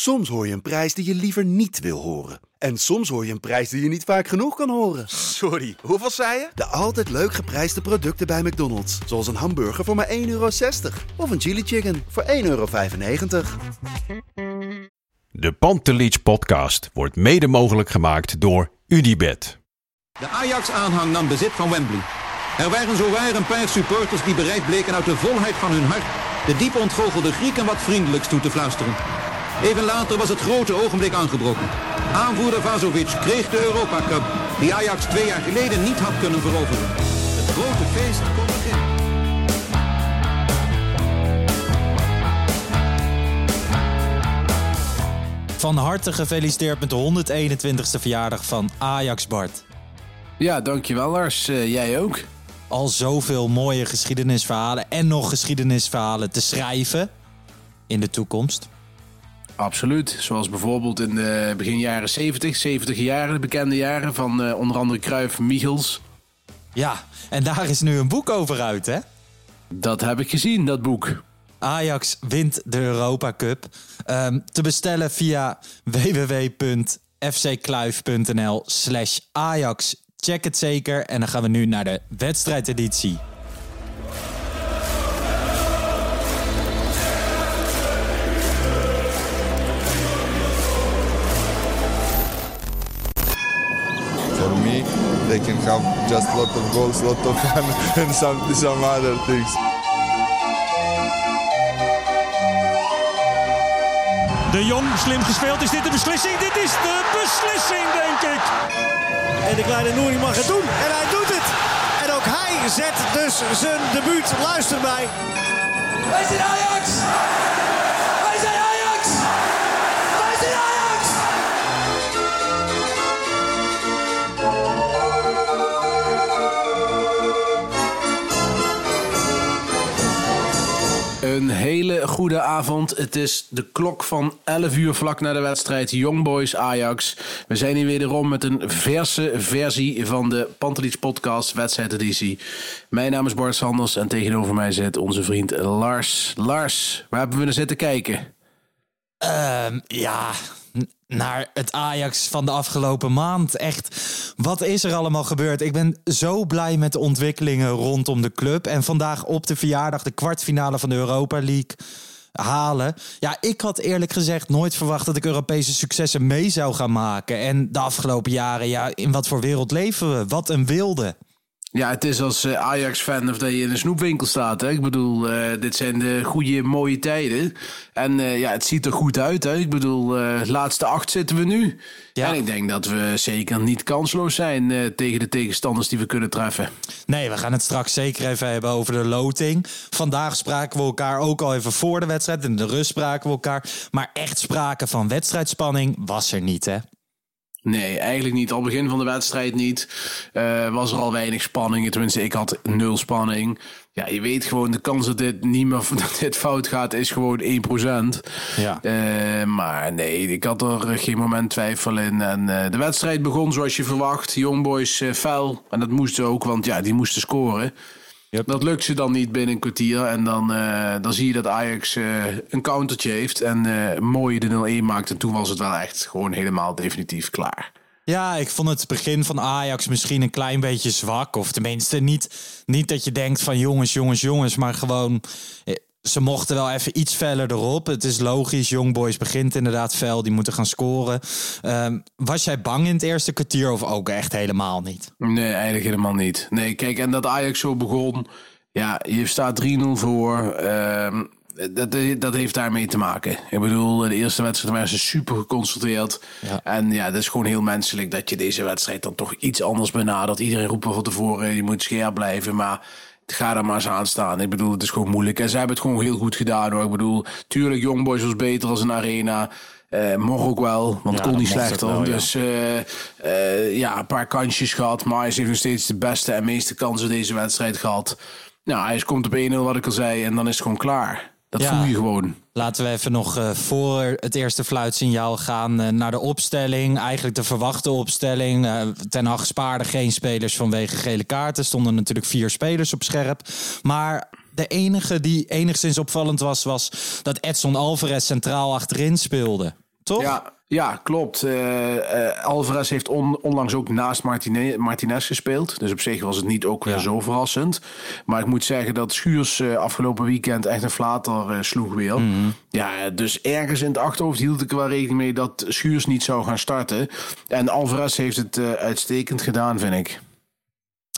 Soms hoor je een prijs die je liever niet wil horen. En soms hoor je een prijs die je niet vaak genoeg kan horen. Sorry, hoeveel zei je? De altijd leuk geprijsde producten bij McDonald's. Zoals een hamburger voor maar 1,60 euro. Of een chili chicken voor 1,95 euro. De Pantelich podcast wordt mede mogelijk gemaakt door Unibed. De Ajax-aanhang nam bezit van Wembley. Er waren zowaar een paar supporters die bereid bleken uit de volheid van hun hart de diep ontgoochelde Grieken wat vriendelijks toe te fluisteren. Even later was het grote ogenblik aangebroken. Aanvoerder Vazovic kreeg de Europa Cup, die Ajax twee jaar geleden niet had kunnen veroveren. Het grote feest kon beginnen. Van harte gefeliciteerd met de 121ste verjaardag van Ajax Bart. Ja, dankjewel Lars. Uh, jij ook. Al zoveel mooie geschiedenisverhalen en nog geschiedenisverhalen te schrijven in de toekomst. Absoluut. Zoals bijvoorbeeld in de begin jaren 70, 70 jaren, de bekende jaren van uh, onder andere Cruyff, Michels. Ja, en daar is nu een boek over uit, hè? Dat heb ik gezien, dat boek. Ajax wint de Europa Cup. Um, te bestellen via www.fckluif.nl slash Ajax. Check het zeker en dan gaan we nu naar de wedstrijdeditie. Have just lot of goals, lot of fun and some, some other things. De Jong, slim gespeeld. Is dit de beslissing? Dit is de beslissing, denk ik. En de kleine Nouri mag het doen. En hij doet het. En ook hij zet dus zijn debuut. Luister mij. Wij zijn Ajax! Een hele goede avond. Het is de klok van 11 uur vlak na de wedstrijd Young Boys Ajax. We zijn hier wederom met een verse versie van de Pantelich podcast wedstrijdeditie. Mijn naam is Bart Sanders en tegenover mij zit onze vriend Lars. Lars, waar hebben we naar zitten kijken? Um, ja, naar het Ajax van de afgelopen maand. Echt, wat is er allemaal gebeurd? Ik ben zo blij met de ontwikkelingen rondom de club. En vandaag op de verjaardag de kwartfinale van de Europa League halen. Ja, ik had eerlijk gezegd nooit verwacht dat ik Europese successen mee zou gaan maken. En de afgelopen jaren, ja, in wat voor wereld leven we? Wat een wilde. Ja, het is als Ajax-fan of dat je in een snoepwinkel staat. Hè? Ik bedoel, uh, dit zijn de goede, mooie tijden. En uh, ja, het ziet er goed uit. Hè? Ik bedoel, uh, laatste acht zitten we nu. Ja. En ik denk dat we zeker niet kansloos zijn tegen de tegenstanders die we kunnen treffen. Nee, we gaan het straks zeker even hebben over de loting. Vandaag spraken we elkaar ook al even voor de wedstrijd. In de rust spraken we elkaar. Maar echt sprake van wedstrijdspanning was er niet, hè? Nee, eigenlijk niet. Al begin van de wedstrijd niet. Uh, was er al weinig spanning. Tenminste, ik had nul spanning. Ja, je weet gewoon, de kans dat dit niet meer dat dit fout gaat, is gewoon 1%. Ja. Uh, maar nee, ik had er geen moment twijfel in. En uh, de wedstrijd begon zoals je verwacht. Young Boys fel. En dat moesten ook, want ja, die moesten scoren. Yep. Dat lukt ze dan niet binnen een kwartier. En dan, uh, dan zie je dat Ajax uh, een countertje heeft. En uh, mooi de 0-1 maakt. En toen was het wel echt gewoon helemaal definitief klaar. Ja, ik vond het begin van Ajax misschien een klein beetje zwak. Of tenminste niet, niet dat je denkt van jongens, jongens, jongens. Maar gewoon ze mochten wel even iets feller erop. Het is logisch, Young Boys begint inderdaad fel. Die moeten gaan scoren. Um, was jij bang in het eerste kwartier of ook echt helemaal niet? Nee, eigenlijk helemaal niet. Nee, kijk, en dat Ajax zo begon... Ja, je staat 3-0 voor. Uh, dat, dat heeft daarmee te maken. Ik bedoel, de eerste wedstrijd waren ze super geconcentreerd. Ja. En ja, dat is gewoon heel menselijk dat je deze wedstrijd dan toch iets anders benadert. Iedereen roept van tevoren, je moet scherp blijven. Maar ga er maar eens aan staan. Ik bedoel, het is gewoon moeilijk. En ze hebben het gewoon heel goed gedaan hoor. Ik bedoel, tuurlijk, Young Boys was beter als een arena. Uh, mocht ook wel, want ja, kon niet slechter. Wel, ja. Dus uh, uh, ja, een paar kansjes gehad. Maar hij heeft nog steeds de beste en meeste kansen deze wedstrijd gehad. Nou, hij komt op 1-0, wat ik al zei, en dan is het gewoon klaar. Dat ja. voel je gewoon. Laten we even nog uh, voor het eerste fluitsignaal gaan uh, naar de opstelling. Eigenlijk de verwachte opstelling. Uh, ten Hag spaarde geen spelers vanwege gele kaarten. stonden natuurlijk vier spelers op scherp. Maar de enige die enigszins opvallend was, was dat Edson Alvarez centraal achterin speelde. toch? Ja, ja klopt. Eh, Alvarez heeft on- onlangs ook naast Martine- Martinez gespeeld. Dus op zich was het niet ook weer zo verrassend. Maar ik moet zeggen dat Schuurs eh, afgelopen weekend echt een flater sloeg weer. Ja, dus ergens in het achterhoofd hield ik er wel rekening mee dat Schuurs niet zou gaan starten. En Alvarez heeft het uitstekend gedaan, vind ik.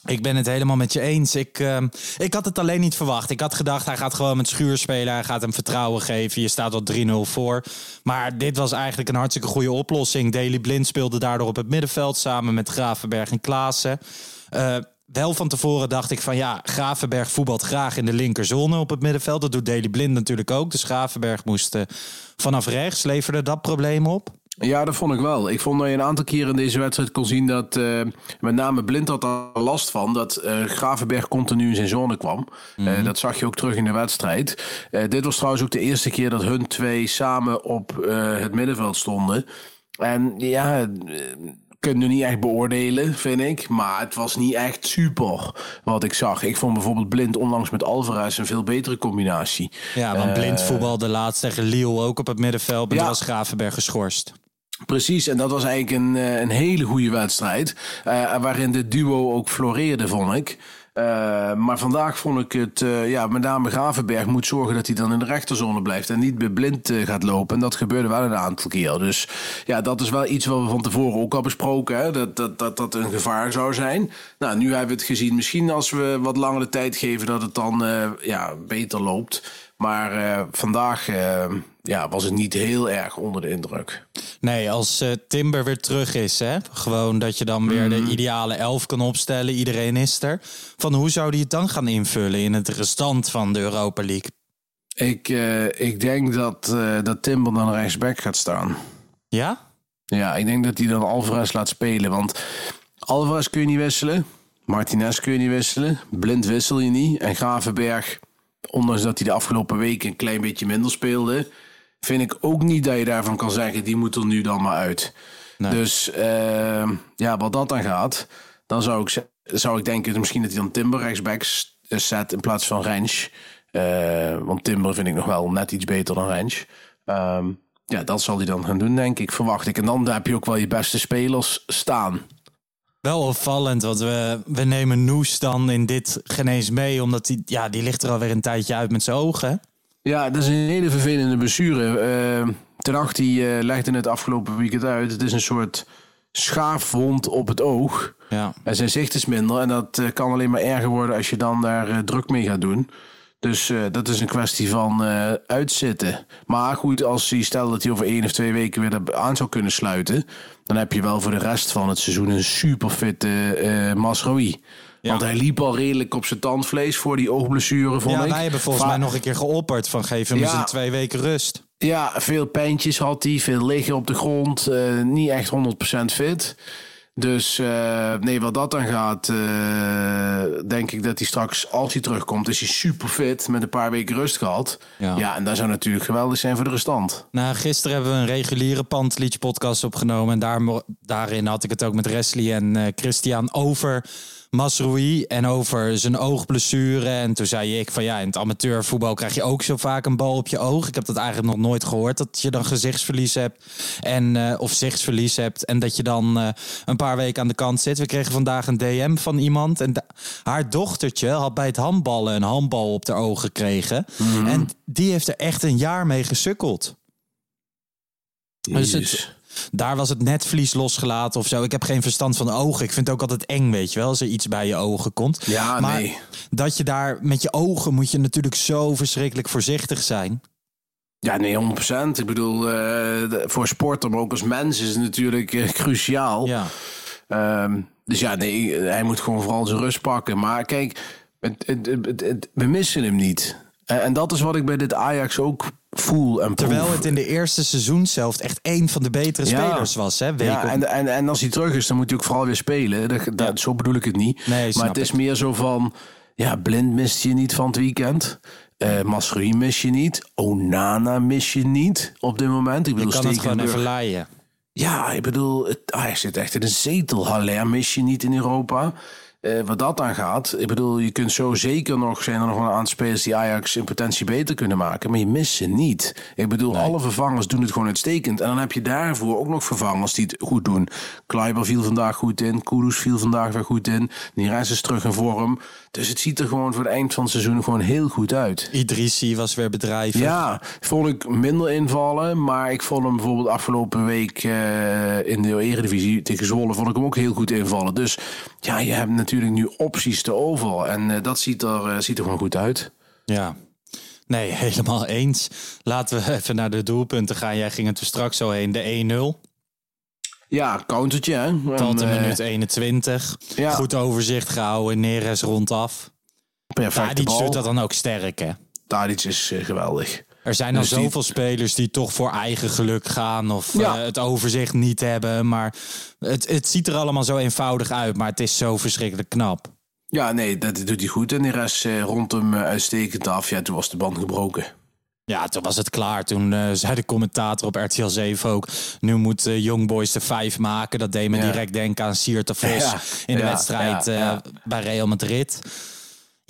Ik ben het helemaal met je eens. Ik, ehm, ik had het alleen niet verwacht. Ik had gedacht, hij gaat gewoon met Schuur spelen. Hij gaat hem vertrouwen geven. Je staat al 3-0 voor. Maar dit was eigenlijk een hartstikke goede oplossing. Daley Blind speelde daardoor op het middenveld samen met Gravenberg en Klaassen. Eh, wel van tevoren dacht ik van ja, Gravenberg voetbalt graag in de linkerzone op het middenveld. Dat doet Daley Blind natuurlijk ook. Dus Gravenberg moest eh, vanaf rechts. Leverde dat probleem op? Ja, dat vond ik wel. Ik vond dat je een aantal keren in deze wedstrijd kon zien dat eh, met name Blind had er last van dat eh, Gravenberg continu in zijn zone kwam. Eh, dat zag je ook terug in de wedstrijd. Dit was trouwens ook de eerste keer dat hun twee samen op het middenveld stonden. En ja, kunnen nu niet echt beoordelen, vind ik. Maar het was niet echt super wat ik zag. Ik vond bijvoorbeeld Blind onlangs met Alvarez een veel betere combinatie. Ja, want Blind voetbalde laatst tegen Lille ook op het middenveld. Maar Ja. was Gravenberg geschorst. Precies, en dat was eigenlijk een, eh, een hele goede wedstrijd. eh, waarin de duo ook floreerde, vond ik. Eh, maar vandaag vond ik het, ja, met name Gravenberg moet zorgen dat hij dan in de rechterzone blijft en niet blind gaat lopen. En dat gebeurde wel een aantal keer. Dus ja, dat is wel iets wat we van tevoren ook al besproken, hè? Dat, dat, dat dat een gevaar zou zijn. Nou, nu hebben we het gezien. Misschien als we wat langer de tijd geven, dat het dan ja, beter loopt. Maar vandaag ja, was het niet heel erg onder de indruk. Nee, als eh, Timber weer terug is, hè? gewoon dat je dan weer de ideale elf kan opstellen. Iedereen is er. Van hoe zou die het dan gaan invullen in het restant van de Europa League? Ik, eh, ik denk dat, eh, dat Timber dan rechtsback gaat staan. Ja? Ja, ik denk dat hij dan Alvarez laat spelen. Want Alvarez kun je niet wisselen. Martinez kun je niet wisselen. Blind wissel je niet. En Gravenberg, ondanks dat hij de afgelopen weken een klein beetje minder speelde... vind ik ook niet dat je daarvan kan zeggen... die moet er nu dan maar uit. Dus eh, ja, wat dat dan gaat... dan zou ik, zou ik denken misschien dat hij dan Timber rechtsback s- zet... in plaats van Rens. Eh, want Timber vind ik nog wel net iets beter dan Rens. Ehm, ja, dat zal hij dan gaan doen, denk ik, verwacht ik. En dan heb je ook wel je beste spelers staan. Wel opvallend, want we, we nemen Noes dan in dit genees mee. Omdat die, ja, die ligt er alweer een tijdje uit met zijn ogen. Ja, dat is een hele vervelende blessure. Eh ten Hag die eh, legde het afgelopen weekend uit. Het is een soort schaafwond op het oog. Ja. En zijn zicht is minder. En dat eh, kan alleen maar erger worden als je dan daar eh, druk mee gaat doen. Dus dat is een kwestie van uitzitten. Maar goed, als hij stel dat hij over één of twee weken weer er aan zou kunnen sluiten. Dan heb je wel voor de rest van het seizoen een superfitte eh Want hij liep al redelijk op zijn tandvlees voor die oogblessure, vond ja, ik. wij hebben volgens Va- mij nog een keer geopperd van geef hem Ja. eens een twee weken rust. Ja, veel pijntjes had hij, veel liggen op de grond. eh, niet echt 100% fit. Dus eh, nee, wat dat dan gaat, eh, denk ik dat hij straks, als hij terugkomt, is hij super fit met een paar weken rust gehad. Ja. Ja, en dat zou natuurlijk geweldig zijn voor de restant. Nou, gisteren hebben we een reguliere Pantelietje podcast opgenomen. En daar, mo- daarin had ik het ook met Wesley en eh, Christian over Masroui en over zijn oogblessure. En toen zei ik van ja, in het amateurvoetbal krijg je ook zo vaak een bal op je oog. Ik heb dat eigenlijk nog nooit gehoord, dat je dan gezichtsverlies hebt. En, eh, of zichtsverlies hebt en dat je dan eh, een paar weken aan de kant zit. We kregen vandaag een DM van iemand. En haar dochtertje had bij het handballen een handbal op haar oog gekregen. En die heeft er echt een jaar mee gesukkeld. Dus het. Daar was het netvlies losgelaten of zo. Ik heb geen verstand van ogen. Ik vind het ook altijd eng, weet je wel, als er iets bij je ogen komt. Ja, maar nee. dat je daar met je ogen moet je natuurlijk zo verschrikkelijk voorzichtig zijn. Ja, nee, 100%. Ik bedoel, eh, voor sporter, maar ook als mens is het natuurlijk eh, cruciaal. Ja. Ehm, dus ja, nee, hij moet gewoon vooral zijn rust pakken. Maar kijk, het, het, het, het- we missen hem niet. En, en dat is wat ik bij dit Ajax ook voel en proef. Terwijl het in de eerste seizoen zelf echt één van de betere Ja. spelers was. Hè, week Ja, en, en, en als hij terug is, dan moet hij ook vooral weer spelen. Dat, dat, Zo bedoel ik het niet. Nee, maar het is ik. meer zo van... Ja, Blind mist je niet van het weekend. Masrui mis je niet. Onana mis je niet op dit moment. Ik je bedoel, kan het gewoon even laaien. Ja, ik bedoel, het, Ajax zit echt in een zetel. Haller mis je niet in Europa. Eh, wat dat aan gaat, ik bedoel, je kunt zo zeker nog, zijn er nog een aantal spelers die Ajax in potentie beter kunnen maken, maar je mist ze niet. Ik bedoel, alle vervangers doen het gewoon uitstekend. En dan heb je daarvoor ook nog vervangers die het goed doen. Kleiber viel vandaag goed in, Kudus viel vandaag weer goed in, Nires is terug in vorm. Dus het ziet er gewoon voor het eind van het seizoen gewoon heel goed uit. Idrissi was weer bedrijvig. Ja, vond ik minder invallen, maar ik vond hem bijvoorbeeld afgelopen week eh, in de Eredivisie tegen Zwolle vond ik hem ook heel goed invallen. Dus ja, je hebt natuurlijk nu opties te over en eh, dat ziet er, eh, ziet er gewoon goed uit. Ja. Nee, helemaal eens. Laten we even naar de doelpunten gaan. Jij ging het er straks zo heen. De 1-0. Ja, countertje hè. Tot eh, minuut 21. ja. Goed overzicht gehouden. Neres rondaf. Perfecte Tadic bal. doet dat dan ook sterk, hè? Tadic is geweldig. Er zijn dan Dus die- zoveel spelers die toch voor eigen geluk gaan of Ja. eh, het overzicht niet hebben. Maar het, het ziet er allemaal zo eenvoudig uit, maar het is zo verschrikkelijk knap. Ja, nee, dat doet hij goed. En de rest eh, rond hem eh, uitstekend af. Ja, toen was de band gebroken. Ja, toen was het klaar. Toen zei de commentator op RTL 7 ook... nu moet Young Boys de vijf maken. Dat deed me Ja. direct denken aan Siert de Vos Ja, in de ja, wedstrijd bij Real Madrid.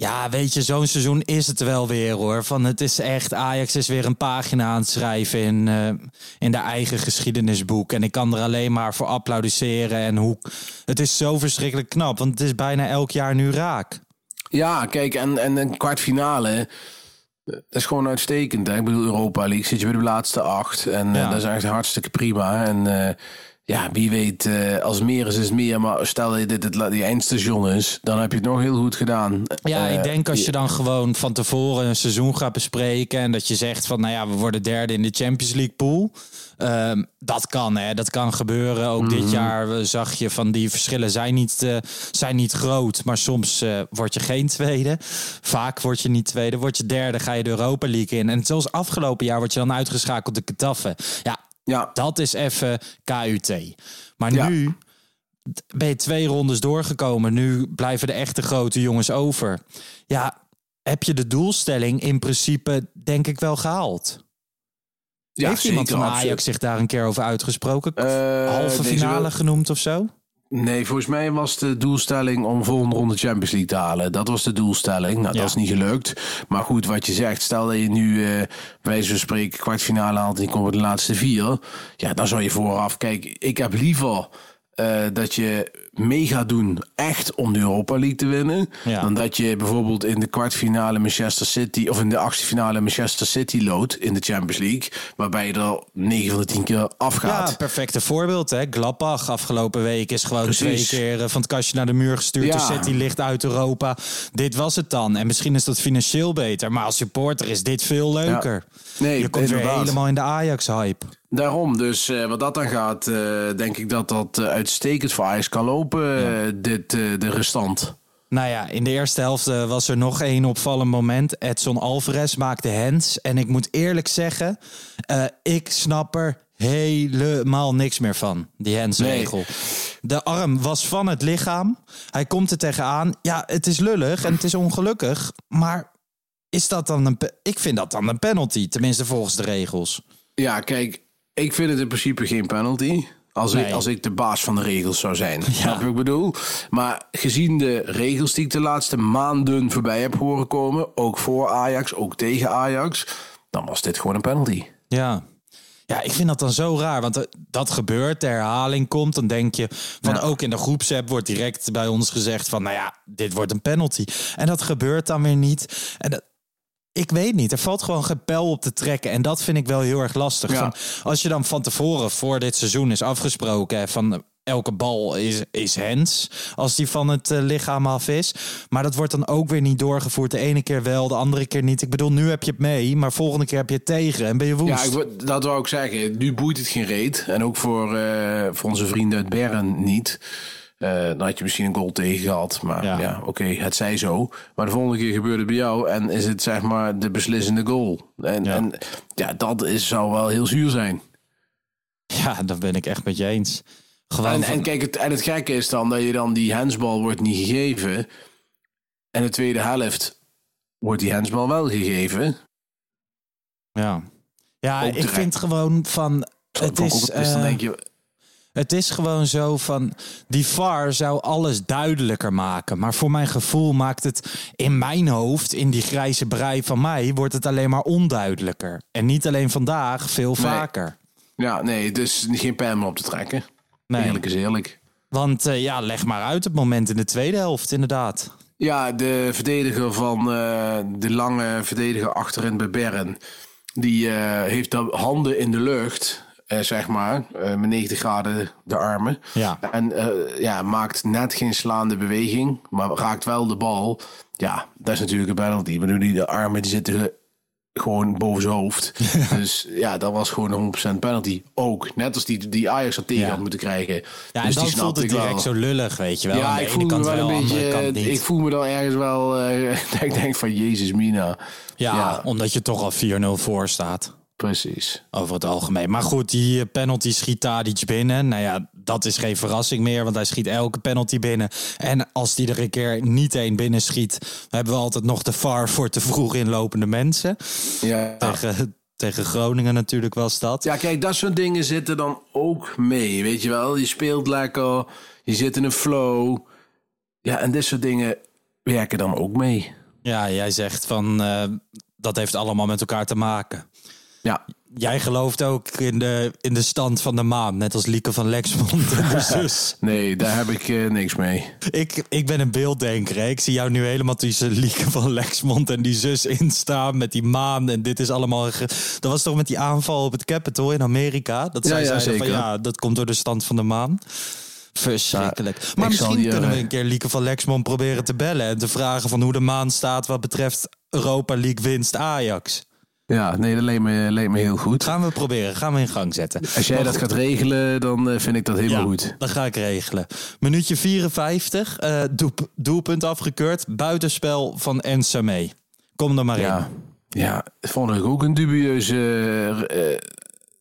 Ja, weet je, zo'n seizoen is het wel weer hoor. Van het is echt, Ajax is weer een pagina aan het schrijven in, eh, in de eigen geschiedenisboek. En ik kan er alleen maar voor applaudisseren. En hoe, het is zo verschrikkelijk knap, want het is bijna elk jaar nu raak. Ja, kijk, en, en een kwartfinale... eh, Dat is gewoon uitstekend. Hè? Ik bedoel, Europa League zit je bij de laatste acht. En eh, Ja. dat is eigenlijk hartstikke prima. En eh, ja, wie weet, eh, als meer is, is meer. Maar stel dat dit het, die eindstation is, dan heb je het nog heel goed gedaan. Ja, Eh, ik denk als je dan gewoon van tevoren een seizoen gaat bespreken en dat je zegt van, nou ja, we worden derde in de Champions League pool. Ehm, dat kan, hè? Dat kan gebeuren. Ook dit jaar eh, zag je van die verschillen zijn niet, eh, zijn niet groot, maar soms word je geen tweede. Vaak word je niet tweede, word je derde, ga je de Europa League in. En zoals afgelopen jaar word je dan uitgeschakeld de Getafe. Ja, Ja, dat is even KUT. Maar Ja. nu ben je twee rondes doorgekomen. Nu blijven de echte grote jongens over. Ja, heb je de doelstelling in principe denk ik wel gehaald? ja Heeft iemand van absoluut. Ajax zich daar een keer over uitgesproken? Eh, Halve finale genoemd of zo? Nee, volgens mij was de doelstelling om volgende ronde Champions League te halen. Dat was de doelstelling. Nou, Ja. dat is niet gelukt. Maar goed, wat je zegt, stel dat je nu eh bij zo'n spreken kwartfinale haalt en je komt bij de laatste vier. Ja, dan zou je vooraf, kijk, ik heb liever eh, dat je mee gaat doen echt om de Europa League te winnen. Ja. Dan dat je bijvoorbeeld in de kwartfinale Manchester City of in de achtste finale Manchester City loodt in de Champions League. Waarbij je er 9 van de 10 keer afgaat. Ja, perfecte voorbeeld. Hè? Gladbach afgelopen week is gewoon Precies. twee keer eh, van het kastje naar de muur gestuurd. Ja. De City ligt uit Europa. Dit was het dan. En misschien is dat financieel beter. Maar als supporter is dit veel leuker. Nee, Je komt weer helemaal in de Ajax-hype. Daarom, dus eh, wat dat dan gaat, eh, denk ik dat dat eh, uitstekend voor Ajax kan lopen, dit, de restant. Nou ja, in de eerste helft was er nog één opvallend moment. Edson Alvarez maakte hands. En ik moet eerlijk zeggen, ik snap er helemaal niks meer van, die handsregel. De arm was van het lichaam. Hij komt er tegenaan. Ja, het is lullig en het is ongelukkig. Maar is dat dan een... Ik vind dat dan een penalty, tenminste volgens de regels. Ja, kijk, ik vind het in principe geen penalty. Als, ik, als ik de baas van de regels zou zijn. Snap je wat ik bedoel? Maar gezien de regels die ik de laatste maanden voorbij heb horen komen, ook voor Ajax, ook tegen Ajax, dan was dit gewoon een penalty. Ja. Ja, ik vind dat dan zo raar. Want eh, dat gebeurt, de herhaling komt. Dan denk je van ook in de groepsapp wordt direct bij ons gezegd van nou ja, dit wordt een penalty. En dat gebeurt dan weer niet. En dat, ik weet niet, er valt gewoon geen pijl op te trekken. En dat vind ik wel heel erg lastig. Ja. Van, als je dan van tevoren voor dit seizoen is afgesproken van elke bal is, is hands als die van het eh, lichaam af is. Maar dat wordt dan ook weer niet doorgevoerd. De ene keer wel, de andere keer niet. Ik bedoel, nu heb je het mee, maar volgende keer heb je het tegen en ben je woest. Ja, ik, dat wou ik zeggen. Nu boeit het geen reet. En ook voor, eh, voor onze vrienden uit Bern niet. Eh, dan had je misschien een goal tegen gehad. Maar Ja. ja, oké, het zij zo. Maar de volgende keer gebeurt het bij jou. En is het zeg maar de beslissende goal. En Ja. en, ja dat is, zou wel heel zuur zijn. Ja, dat ben ik echt met je eens. Gewoon En, van- en kijk, het, en het gekke is dan dat je dan die handsbal wordt niet gegeven. En de tweede helft wordt die handsbal wel gegeven. ja. Ja, ik vind gewoon van... Het is, ook- dus dan eh, denk je, Het is gewoon zo van, die VAR zou alles duidelijker maken. Maar voor mijn gevoel maakt het in mijn hoofd, in die grijze brei van mij, wordt het alleen maar onduidelijker. En niet alleen vandaag, veel Nee. vaker. Ja, nee, dus geen meer op te trekken. Nee. Eerlijk is eerlijk. Want eh, ja, leg maar uit het moment in de tweede helft, inderdaad. Ja, de verdediger van eh, de lange verdediger achterin bij Bern. Die eh, heeft de handen in de lucht, zeg maar. eh, met 90 graden de armen. Ja. En eh, ja, maakt net geen slaande beweging, maar raakt wel de bal. Ja, dat is natuurlijk een penalty. Maar nu die de armen die zitten ge- gewoon boven zijn hoofd. Dus ja, dat was gewoon een 100% penalty. Ook, net als die, die Ajax er tegen Ja. had moeten krijgen. Ja, dus en dan die voelt het direct wel. zo lullig, weet je wel. Aan Ja, de ik voel me wel een beetje. Ik voel me dan ergens wel. eh, dat ik denk van Jezus, Mina. ja, ja. omdat je toch al 4-0 voor staat. Precies. Over het algemeen. Maar goed, die eh, penalty schiet Tadic binnen. Nou ja, dat is geen verrassing meer, want hij schiet elke penalty binnen. En als die er een keer niet één binnen schiet, hebben we altijd nog de VAR voor te vroeg inlopende mensen. Ja. Tegen, tegen Groningen natuurlijk was dat. ja, kijk, dat soort dingen zitten dan ook mee. Weet je wel, je speelt lekker, je zit in een flow. Ja, en dit soort dingen werken dan ook mee. Ja, jij zegt van eh, dat heeft allemaal met elkaar te maken. Ja, Jij gelooft ook in de, in de stand van de maan, net als Lieke van Lexmond en de zus. nee, daar heb ik eh, niks mee. Ik, ik ben een beelddenker. Hè? Ik zie jou nu helemaal tussen Lieke van Lexmond en die zus instaan met die maan. En dit is allemaal... Dat was toch met die aanval op het Capitol in Amerika? Dat zij ja, zeiden van ja, dat komt door de stand van de maan. Verschrikkelijk. Ja, maar misschien die, kunnen we eh, een keer Lieke van Lexmond proberen te bellen... en te vragen van hoe de maan staat wat betreft Europa League winst Ajax. Ja, nee, dat leek me, leek me heel goed. Gaan we proberen, gaan we in gang zetten. Als jij Maar dat goed. gaat regelen, dan eh, vind ik dat helemaal Ja, goed. dat ga ik regelen. Minuutje 54, eh, doep- doelpunt afgekeurd. Buitenspel van Ensame. Kom er maar in. Ja, ja, vond ik ook een dubieuze eh,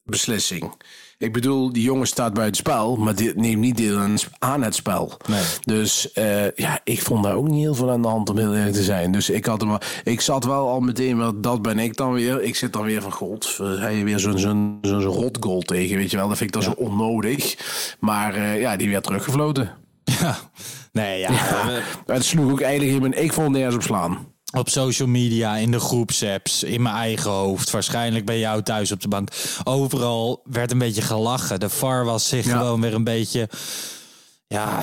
beslissing. Ik bedoel, die jongen staat buiten spel, maar die neemt niet deel aan- het spel. Nee. Dus eh, ja, ik vond daar ook niet heel veel aan de hand om heel eerlijk te zijn. Dus ik had hem, al- ik zat wel al meteen, wel, dat ben ik dan weer. Ik zit dan weer van, god, hij je weer zo'n zo'n zo'n rotgoal tegen, weet je wel. Dat vind ik dan zo onnodig. Maar eh, ja, die werd teruggefloten. Ja. Nee, ja. het sloeg ook eigenlijk helemaal, ik vond nergens op slaan. Op social media, in de groepsapps, in mijn eigen hoofd. Waarschijnlijk bij jou thuis op de bank. Overal werd een beetje gelachen. De VAR was zich Ja. gewoon weer een beetje... Ja,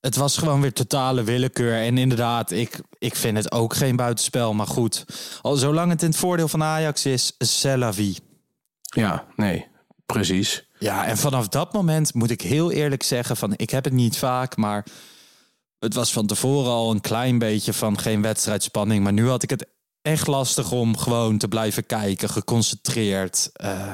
het was gewoon weer totale willekeur. En inderdaad, ik, ik vind het ook geen buitenspel. Maar goed, al zolang het in het voordeel van Ajax is, c'est la vie. Ja, nee, precies. Ja, en vanaf dat moment moet ik heel eerlijk zeggen: van ik heb het niet vaak, maar het was van tevoren al een klein beetje van geen wedstrijdspanning. Maar nu had ik het echt lastig om gewoon te blijven kijken, geconcentreerd. Eh,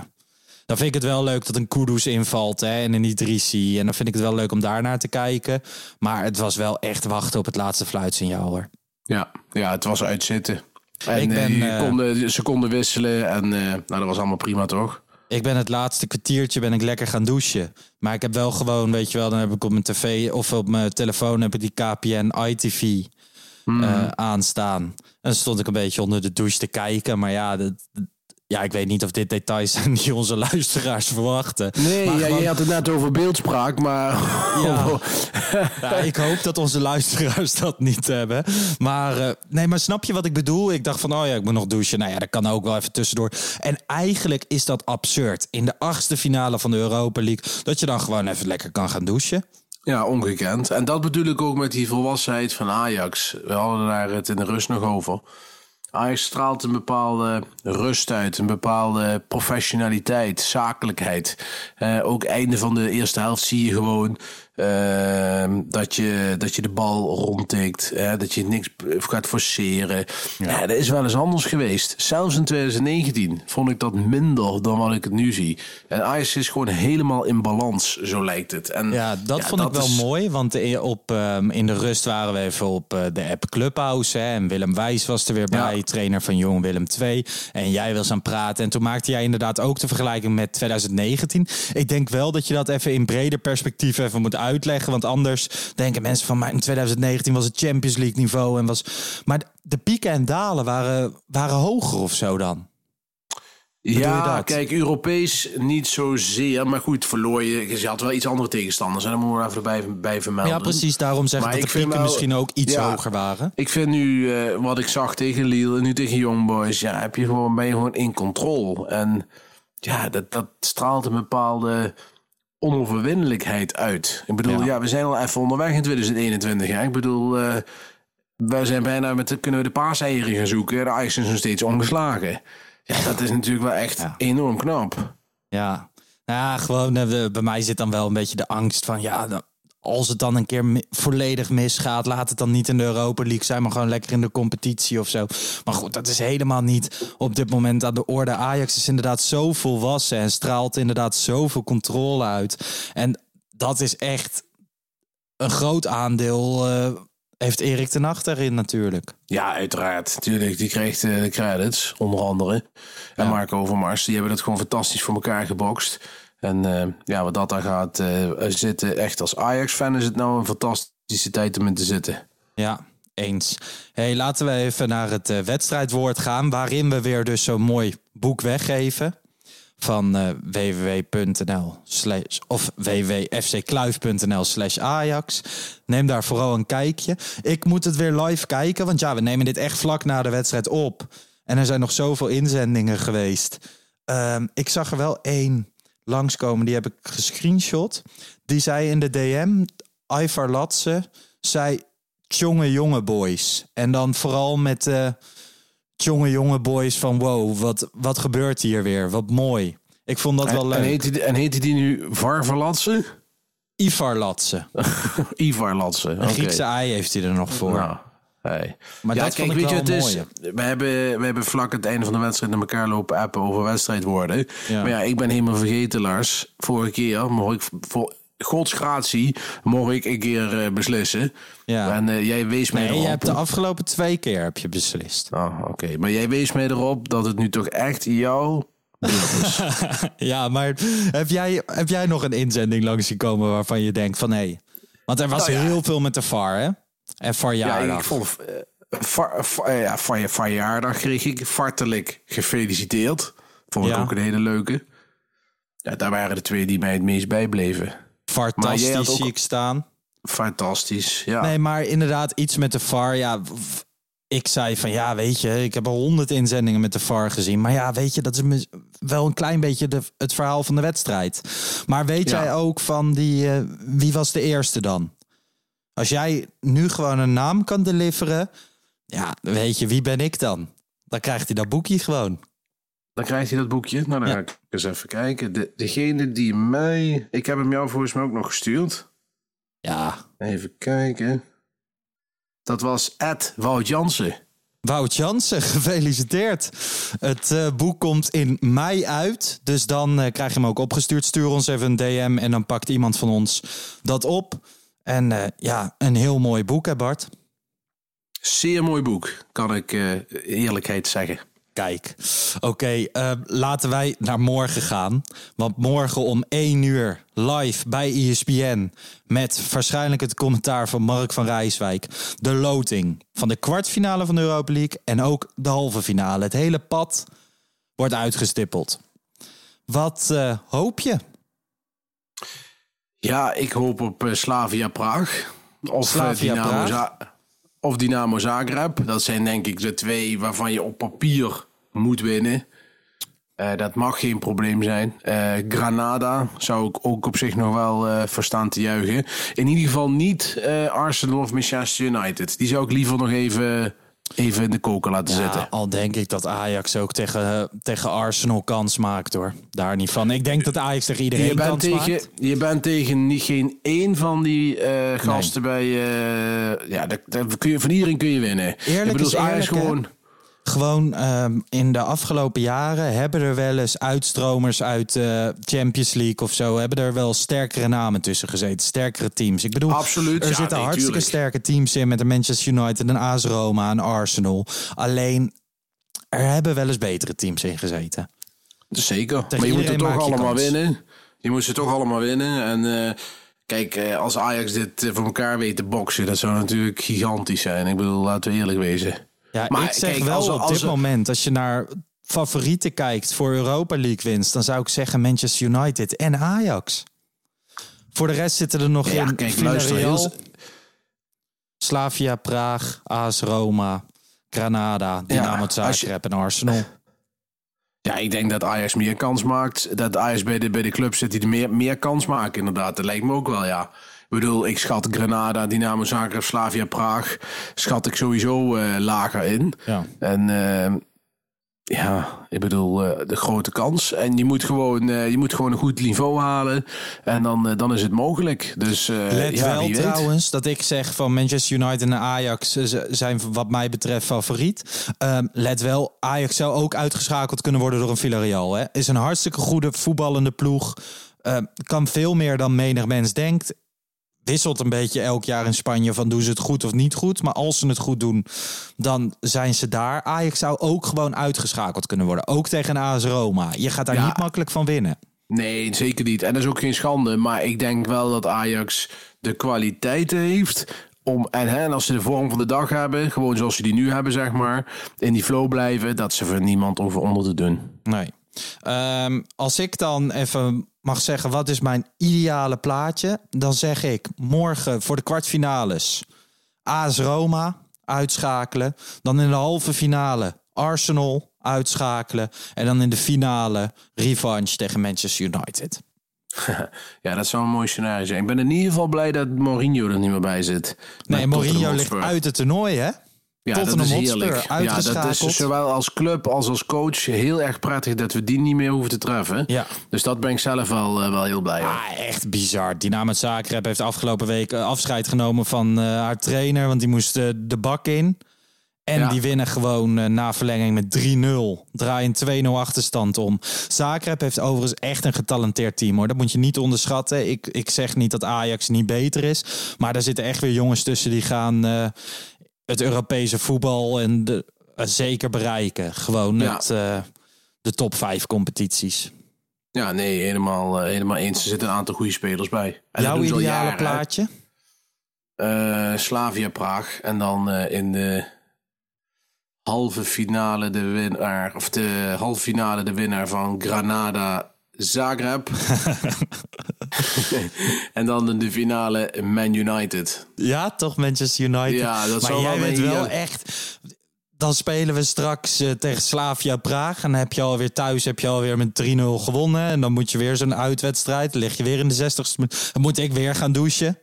dan vind ik het wel leuk dat een Kudus invalt hè, en een Idrissi. En dan vind ik het wel leuk om daarnaar te kijken. Maar het was wel echt wachten op het laatste fluitsignaal hoor. Ja, ja het was uitzitten. En Ik ben, eh, eh, konden, ze konden wisselen en nou, dat was allemaal prima toch? Ik ben het laatste kwartiertje ben ik lekker gaan douchen. Maar ik heb wel gewoon, weet je wel, dan heb ik op mijn tv of op mijn telefoon heb ik die KPN ITV eh, aanstaan. En dan stond ik een beetje onder de douche te kijken. Maar ja, dat, ja, ik weet niet of dit details zijn die onze luisteraars verwachten. Nee, maar ja, gewoon- je had het net over beeldspraak, maar... Ja. Ja, ik hoop dat onze luisteraars dat niet hebben. Maar eh, nee, maar snap je wat ik bedoel? Ik dacht van, oh ja, ik moet nog douchen. Nou ja, dat kan ook wel even tussendoor. En eigenlijk is dat absurd. In de achtste finale van de Europa League... dat je dan gewoon even lekker kan gaan douchen. Ja, ongekend. En dat bedoel ik ook met die volwassenheid van Ajax. We hadden daar het in de rust nog over. Ajax straalt een bepaalde rust uit, een bepaalde professionaliteit, zakelijkheid. Eh, ook einde van de eerste helft zie je gewoon eh, dat, je, dat je de bal rondtikt, hè, dat je niks gaat forceren. Ja. dat is wel eens anders geweest. Zelfs in 2019 vond ik dat minder dan wat ik het nu zie. En Ajax is gewoon helemaal in balans, zo lijkt het. En Ja, dat vond ik wel is- mooi. Want op, ehm, in de rust waren we even op eh, de app Clubhouse. Hè, en Willem Wijs was er weer bij, Ja. trainer van Jong Willem II. En jij was aan het praten. En toen maakte jij inderdaad ook de vergelijking met 2019. Ik denk wel dat je dat even in breder perspectief even moet uitleggen. Want anders denken mensen van... Maar in 2019 was het Champions League niveau. En was, maar de pieken en dalen waren, waren hoger of zo dan. Ja, kijk, Europees niet zozeer. Maar goed, verloor je. Je had wel iets andere tegenstanders. En dan moeten we even bij, bij vermelden. Ja, precies. Daarom zeg Maar dat de ik vind pieken wel- misschien ook iets ja. hoger waren. Ik vind nu, eh, wat ik zag tegen Lille en nu tegen Young Boys, ja, heb je gewoon, ben je gewoon in controle. En ja, dat, dat straalt een bepaalde onoverwinnelijkheid uit. Ik bedoel, Ja. ja, we zijn al even onderweg in 2021. Hè? Ik bedoel, eh, wij zijn bijna met, de- kunnen we de paaseieren gaan zoeken. De Ajax is nog steeds ongeslagen. Ja, dat is natuurlijk wel echt enorm knap. Ja, nou ja, gewoon eh, bij mij zit dan wel een beetje de angst van ja, dan- als het dan een keer mi- volledig misgaat, laat het dan niet in de Europa League zijn, maar gewoon lekker in de competitie of zo. Maar goed, dat is helemaal niet op dit moment aan de orde. Ajax is inderdaad zo volwassen en straalt inderdaad zoveel controle uit. En dat is echt een groot aandeel. eh, heeft Erik ten Hag daarin natuurlijk. Ja, uiteraard. Tuurlijk, die kreeg de, de credits, onder andere. En Marco Overmars, die hebben dat gewoon fantastisch voor elkaar gebokst. En eh, ja, wat dat daar gaat eh, zitten, echt als Ajax-fan is het nou een fantastische tijd om in te zitten. Ja, eens. Hey, laten we even naar het eh, wedstrijdwoord gaan, waarin we weer dus zo'n mooi boek weggeven van www.nl of www.fckluif.nl slash Ajax. Neem daar vooral een kijkje. Ik moet het weer live kijken, want ja, we nemen dit echt vlak na de wedstrijd op. En er zijn nog zoveel inzendingen geweest. Ehm, ik zag er wel één langskomen, die heb ik gescreenshot. Die zei in de DM, Ivar Latse, zei jonge jonge boys. En dan vooral met de jonge jonge boys van wow, wat, wat gebeurt hier weer? Wat mooi. Ik vond dat wel leuk. en, heet die, en heet die nu Varverlatse? Ivar Latse. Ivar Latse. Een Griekse ei heeft hij er nog voor. Nou, hey. Maar ja, dat kijk, weet je, het is, we, hebben, we hebben vlak het einde van de wedstrijd naar elkaar lopen appen over wedstrijdwoorden. Ja. Maar ja, ik ben helemaal vergeten, Lars. Vorige keer mocht ik voor godsgratie mocht ik een keer eh, beslissen. Ja. En eh, jij wees mij erop. je hebt de afgelopen twee keer heb je beslist. Oh, oké. Maar jij wees mij erop dat het nu toch echt is. Ja, maar heb jij, heb jij nog een inzending langs gekomen waarvan je denkt van hé, hey, want er was Nou heel veel met de VAR, hè? En VAR ja, ik vond... eh, eh, ja, van je verjaardag kreeg ik hartelijk gefeliciteerd. Vond ik Ja. ook een hele leuke. Ja, daar waren de twee die mij het meest bijbleven. Fantastisch zie ik staan. Fantastisch, ja. Nee, maar inderdaad, iets met de VAR. Ja, ik zei van ja, weet je, ik heb al honderd inzendingen met de VAR gezien. Maar ja, weet je, dat is wel een klein beetje de, het verhaal van de wedstrijd. Maar weet Ja. jij ook van die, eh, wie was de eerste dan? Als jij nu gewoon een naam kan deliveren, ja, weet je, wie ben ik dan? Dan krijgt hij dat boekje gewoon. Dan krijg je dat boekje. Nou, dan Ja. ga ik eens even kijken. De, degene die mij... Ik heb hem jou volgens mij ook nog gestuurd. Ja, Even kijken. Dat was Ed Wout Jansen. Wout Jansen, gefeliciteerd. Het eh, boek komt in mei uit. Dus dan eh, krijg je hem ook opgestuurd. Stuur ons even een DM en dan pakt iemand van ons dat op. En eh, ja, een heel mooi boek, hè Bart? Zeer mooi boek, kan ik eh, eerlijkheid zeggen. Kijk, oké, eh, laten wij naar morgen gaan. Want morgen om 1 uur live bij ESPN... met waarschijnlijk het commentaar van Mark van Rijswijk... de loting van de kwartfinale van de Europa League... en ook de halve finale. Het hele pad wordt uitgestippeld. Wat hoop je? Ja, ik hoop op eh, Slavia Praag. Of, eh, Slavia Dynamo Praag? Za- of Dynamo Zagreb. Dat zijn denk ik de twee waarvan je op papier moet winnen. Eh, dat mag geen probleem zijn. Granada zou ik ook op zich nog wel verstaan te juichen. In ieder geval niet Arsenal of Manchester United. Die zou ik liever nog even, even in de koker laten zetten. Al denk ik dat Ajax ook tegen, tegen Arsenal kans maakt hoor. Daar niet van. Ik denk dat Ajax tegen iedereen Je bent, kans tegen, maakt. je bent tegen niet, geen één van die eh, gasten bij. eh, ja, dat, dat kun je, van iedereen kun je winnen. Eerlijk ik bedoel, is Ajax eerlijk, hè? Gewoon. Ehm, in de afgelopen jaren hebben er wel eens uitstromers uit de Champions League of zo. Hebben er wel sterkere namen tussen gezeten. Sterkere teams. Ik bedoel, Absoluut, er ja, zitten nee, hartstikke tuurlijk. sterke teams in met de Manchester United, een AS Roma, een Arsenal. Alleen, er hebben wel eens betere teams in gezeten. Zeker. Tegen maar je moet iedereen toch allemaal kans. winnen. Je moet ze toch allemaal winnen. En eh, kijk, eh, als Ajax dit voor elkaar weet te boksen, dat zou natuurlijk gigantisch zijn. Ik bedoel, laten we eerlijk wezen. Ja, Maar ik zeg kijk, wel als op als dit moment, als je naar favorieten kijkt voor Europa League winst, dan zou ik zeggen Manchester United en Ajax. Voor de rest zitten er nog Ja, in kijk, Villarreal, heel- Slavia Praag, AS Roma, Granada, Dynamo je- Zagreb en Arsenal. Ja, ik denk dat Ajax meer kans maakt. Dat Ajax bij de, bij de club zit die er meer, meer kans maken, inderdaad. Dat lijkt me ook wel, ja. Ik bedoel, ik schat Granada, Dynamo Zagreb, Slavia Praag... schat ik sowieso eh, lager in. Ja. En eh, ja, ik bedoel, eh, de grote kans. En je moet gewoon, eh, je moet gewoon een goed niveau halen. En dan, dan is het mogelijk. Dus Let ja, wel weet. trouwens dat ik zeg van Manchester United en Ajax zijn wat mij betreft favoriet. Ehm, let wel, Ajax zou ook uitgeschakeld kunnen worden door een Villarreal. Hè. Is een hartstikke goede voetballende ploeg. Ehm, kan veel meer dan menig mens denkt. Wisselt een beetje elk jaar in Spanje van doen ze het goed of niet goed. Maar als ze het goed doen, dan zijn ze daar. Ajax zou ook gewoon uitgeschakeld kunnen worden. Ook tegen AS Roma. Je gaat daar Ja. niet makkelijk van winnen. Nee, zeker niet. En dat is ook geen schande. Maar ik denk wel dat Ajax de kwaliteiten heeft. Om, en, hè, en als ze de vorm van de dag hebben, gewoon zoals ze die nu hebben, zeg maar. In die flow blijven, dat ze voor niemand over onder te doen. Nee. Ehm, als ik dan even mag zeggen, wat is mijn ideale plaatje? Dan zeg ik morgen voor de kwartfinales AS Roma uitschakelen. Dan in de halve finale Arsenal uitschakelen. En dan in de finale revanche tegen Manchester United. Ja, dat zou een mooi scenario zijn. Ik ben in ieder geval blij dat Mourinho er niet meer bij zit. Nee, Mourinho ligt uit het toernooi, hè? Ja, dat Tottenham is Hotspur, heerlijk. Ja, dat is zowel als club als als coach heel erg prettig dat we die niet meer hoeven te treffen. Ja. Dus dat ben ik zelf wel, eh, wel heel blij. Ah, echt bizar. Dynamo Zagreb heeft afgelopen week eh, afscheid genomen van eh, haar trainer, want die moest de bak in. En Ja. die winnen gewoon na verlenging met 3-0. Draaien 2-0 achterstand om. Zagreb heeft overigens echt een getalenteerd team hoor. Dat moet je niet onderschatten. Ik, ik zeg niet dat Ajax niet beter is. Maar daar zitten echt weer jongens tussen die gaan het Europese voetbal en de, eh, zeker bereiken. Gewoon Ja. het, eh, de top 5 competities. Ja, nee, helemaal, eh, helemaal eens. Er zitten een aantal goede spelers bij. En Jouw ideale plaatje? Slavia Praag. En dan in de halve finale de winnaar, of de halve finale de winnaar van Granada Zagreb. en dan in de finale Man United. Ja, toch Manchester United. Ja, dat maar zou jij wel bent mee, wel ja. echt. Dan spelen we straks eh, tegen Slavia Praag. En dan heb je alweer thuis heb je alweer met 3-0 gewonnen. En dan moet je weer zo'n uitwedstrijd. Dan lig je weer in de 60ste. minuut. Dan moet ik weer gaan douchen.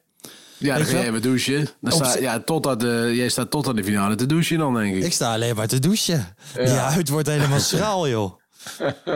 Ja, dan ga je even douchen. Dan sta, ja, totdat de, jij staat tot aan de finale te douchen dan, denk ik. Ik sta alleen maar te douchen. Die huid wordt helemaal schraal, joh.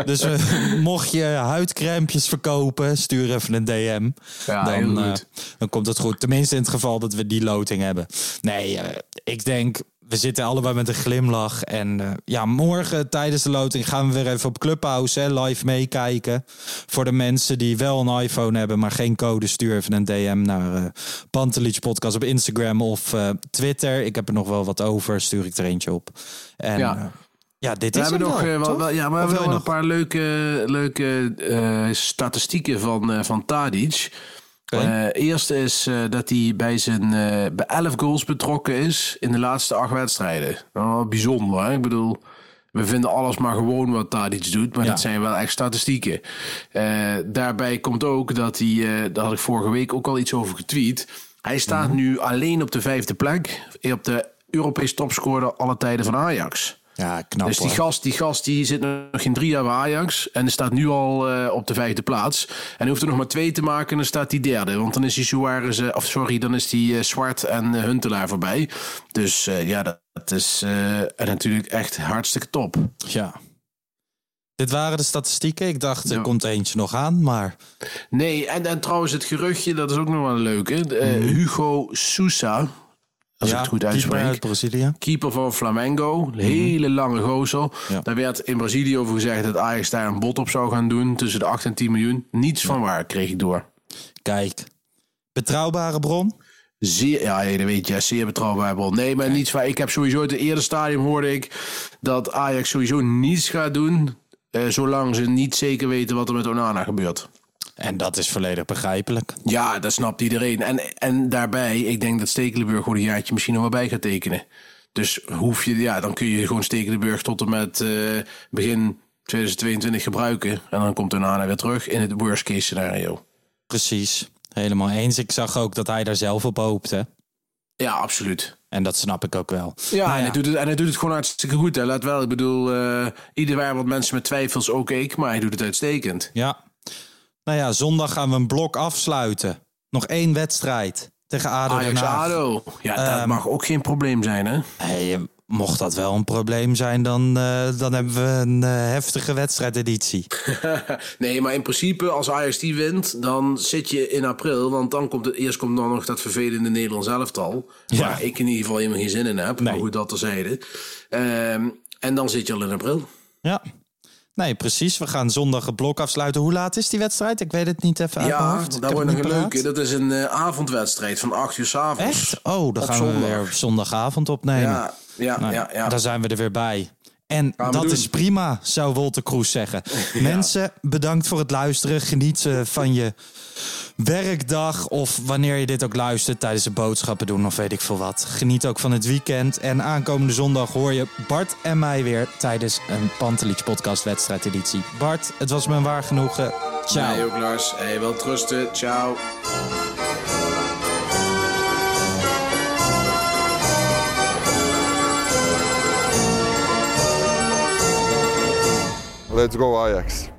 Dus mocht je huidcrèmpjes verkopen, stuur even een DM. Ja, dan, eh, dan komt het goed. Tenminste in het geval dat we die loting hebben. Nee, eh, ik denk, we zitten allebei met een glimlach. En eh, ja, morgen tijdens de loting gaan we weer even op Clubhouse hè, live meekijken. Voor de mensen die wel een iPhone hebben, maar geen code, stuur even een DM naar eh Pantelich Podcast op Instagram of Twitter. Ik heb er nog wel wat over, stuur ik er eentje op. En Ja. Ja, dit We is hebben nog, wel, eh, wel, ja, maar we hebben een paar leuke, leuke eh, statistieken van, eh van Tadic. Oké. Eh, eerst is dat hij bij zijn bij 11 goals betrokken is in de laatste acht wedstrijden. Nou, bijzonder, hè? Ik bedoel, we vinden alles maar gewoon wat Tadic doet, maar Ja. dat zijn wel echt statistieken. Daarbij komt ook dat hij, daar had ik vorige week ook al iets over getweet. Hij staat Mhm. nu alleen op de vijfde plek op de Europees topscorer alle tijden van Ajax. Ja, knap Dus die hoor. gast, die gast die zit nog geen drie jaar bij Ajax. En staat nu al eh, op de vijfde plaats. En hij hoeft er nog maar twee te maken en dan staat hij derde. Want dan is die Suarez, eh, of sorry, dan is die eh, Zwart en Huntelaar voorbij. Dus ja, dat, dat is natuurlijk echt hartstikke top. Ja. Dit waren de statistieken. Ik dacht, er Ja. komt eentje nog aan, maar... Nee, en, en trouwens het geruchtje, dat is ook nog wel een leuke. Eh, Hugo Sousa, als ik het goed keeper uitspreek. uit Brazilië. Keeper van Flamengo. Hele lange gozer. Ja. Daar werd in Brazilië over gezegd dat Ajax daar een bod op zou gaan doen. Tussen de 8 en 10 miljoen. Niets van waar, kreeg ik door. Kijk, betrouwbare bron. Zeer, ja, dat weet je, zeer betrouwbaar bron. Nee, maar niets waar. Ik heb sowieso het eerste stadium hoorde ik dat Ajax sowieso niets gaat doen. eh, zolang ze niet zeker weten wat er met Onana gebeurt. En dat is volledig begrijpelijk. Ja, dat snapt iedereen. En, en daarbij, ik denk dat Stekelenburg gewoon een jaartje misschien nog wel bij gaat tekenen. Dus hoef je, ja, dan kun je gewoon Stekelenburg tot en met eh, begin 2022 gebruiken. En dan komt Onana weer terug in het worst case scenario. Precies, helemaal eens. Ik zag ook dat hij daar zelf op hoopte. Ja, absoluut. En dat snap ik ook wel. Ja, Nou En, hij doet het, en hij doet het gewoon hartstikke goed. Hè. Laat wel, ik bedoel, eh ieder waren wat mensen met twijfels, ook ik, maar hij doet het uitstekend. Ja. Nou ja, zondag gaan we een blok afsluiten. Nog één wedstrijd tegen ADO Ajax. ADO. Ja, dat Ehm, mag ook geen probleem zijn, hè? Hey, mocht dat wel een probleem zijn, dan, eh, dan hebben we een eh, heftige wedstrijdeditie. nee, maar in principe, als Ajax die wint, dan zit je in april. Want dan komt het, eerst komt dan nog dat vervelende Nederlands elftal. Ja. Waar ik in ieder geval helemaal geen zin in heb. Maar goed, dat terzijde. Ehm en dan zit je al in april. Ja. Nee, precies. We gaan zondag het blok afsluiten. Hoe laat is die wedstrijd? Ik weet het niet even uit Ja, daar heb wordt nog een leuke. Dat is een eh, avondwedstrijd van 8 uur s'avonds. Echt? Oh, dan Op gaan we weer op zondagavond opnemen. Ja, ja, Nou, ja, ja. Dan zijn we er weer bij. En dat doen. is prima, zou Wolter Kroes zeggen. Mensen, bedankt voor het luisteren. Geniet eh, van je werkdag of wanneer je dit ook luistert tijdens de boodschappen doen of weet ik veel wat. Geniet ook van het weekend. En aankomende zondag hoor je Bart en mij weer tijdens een Pantelich podcast wedstrijdeditie. Bart, het was me een waar genoegen. Ciao. Jij ook, Lars. Hey, wel trusten. Ciao. Let's go Ajax.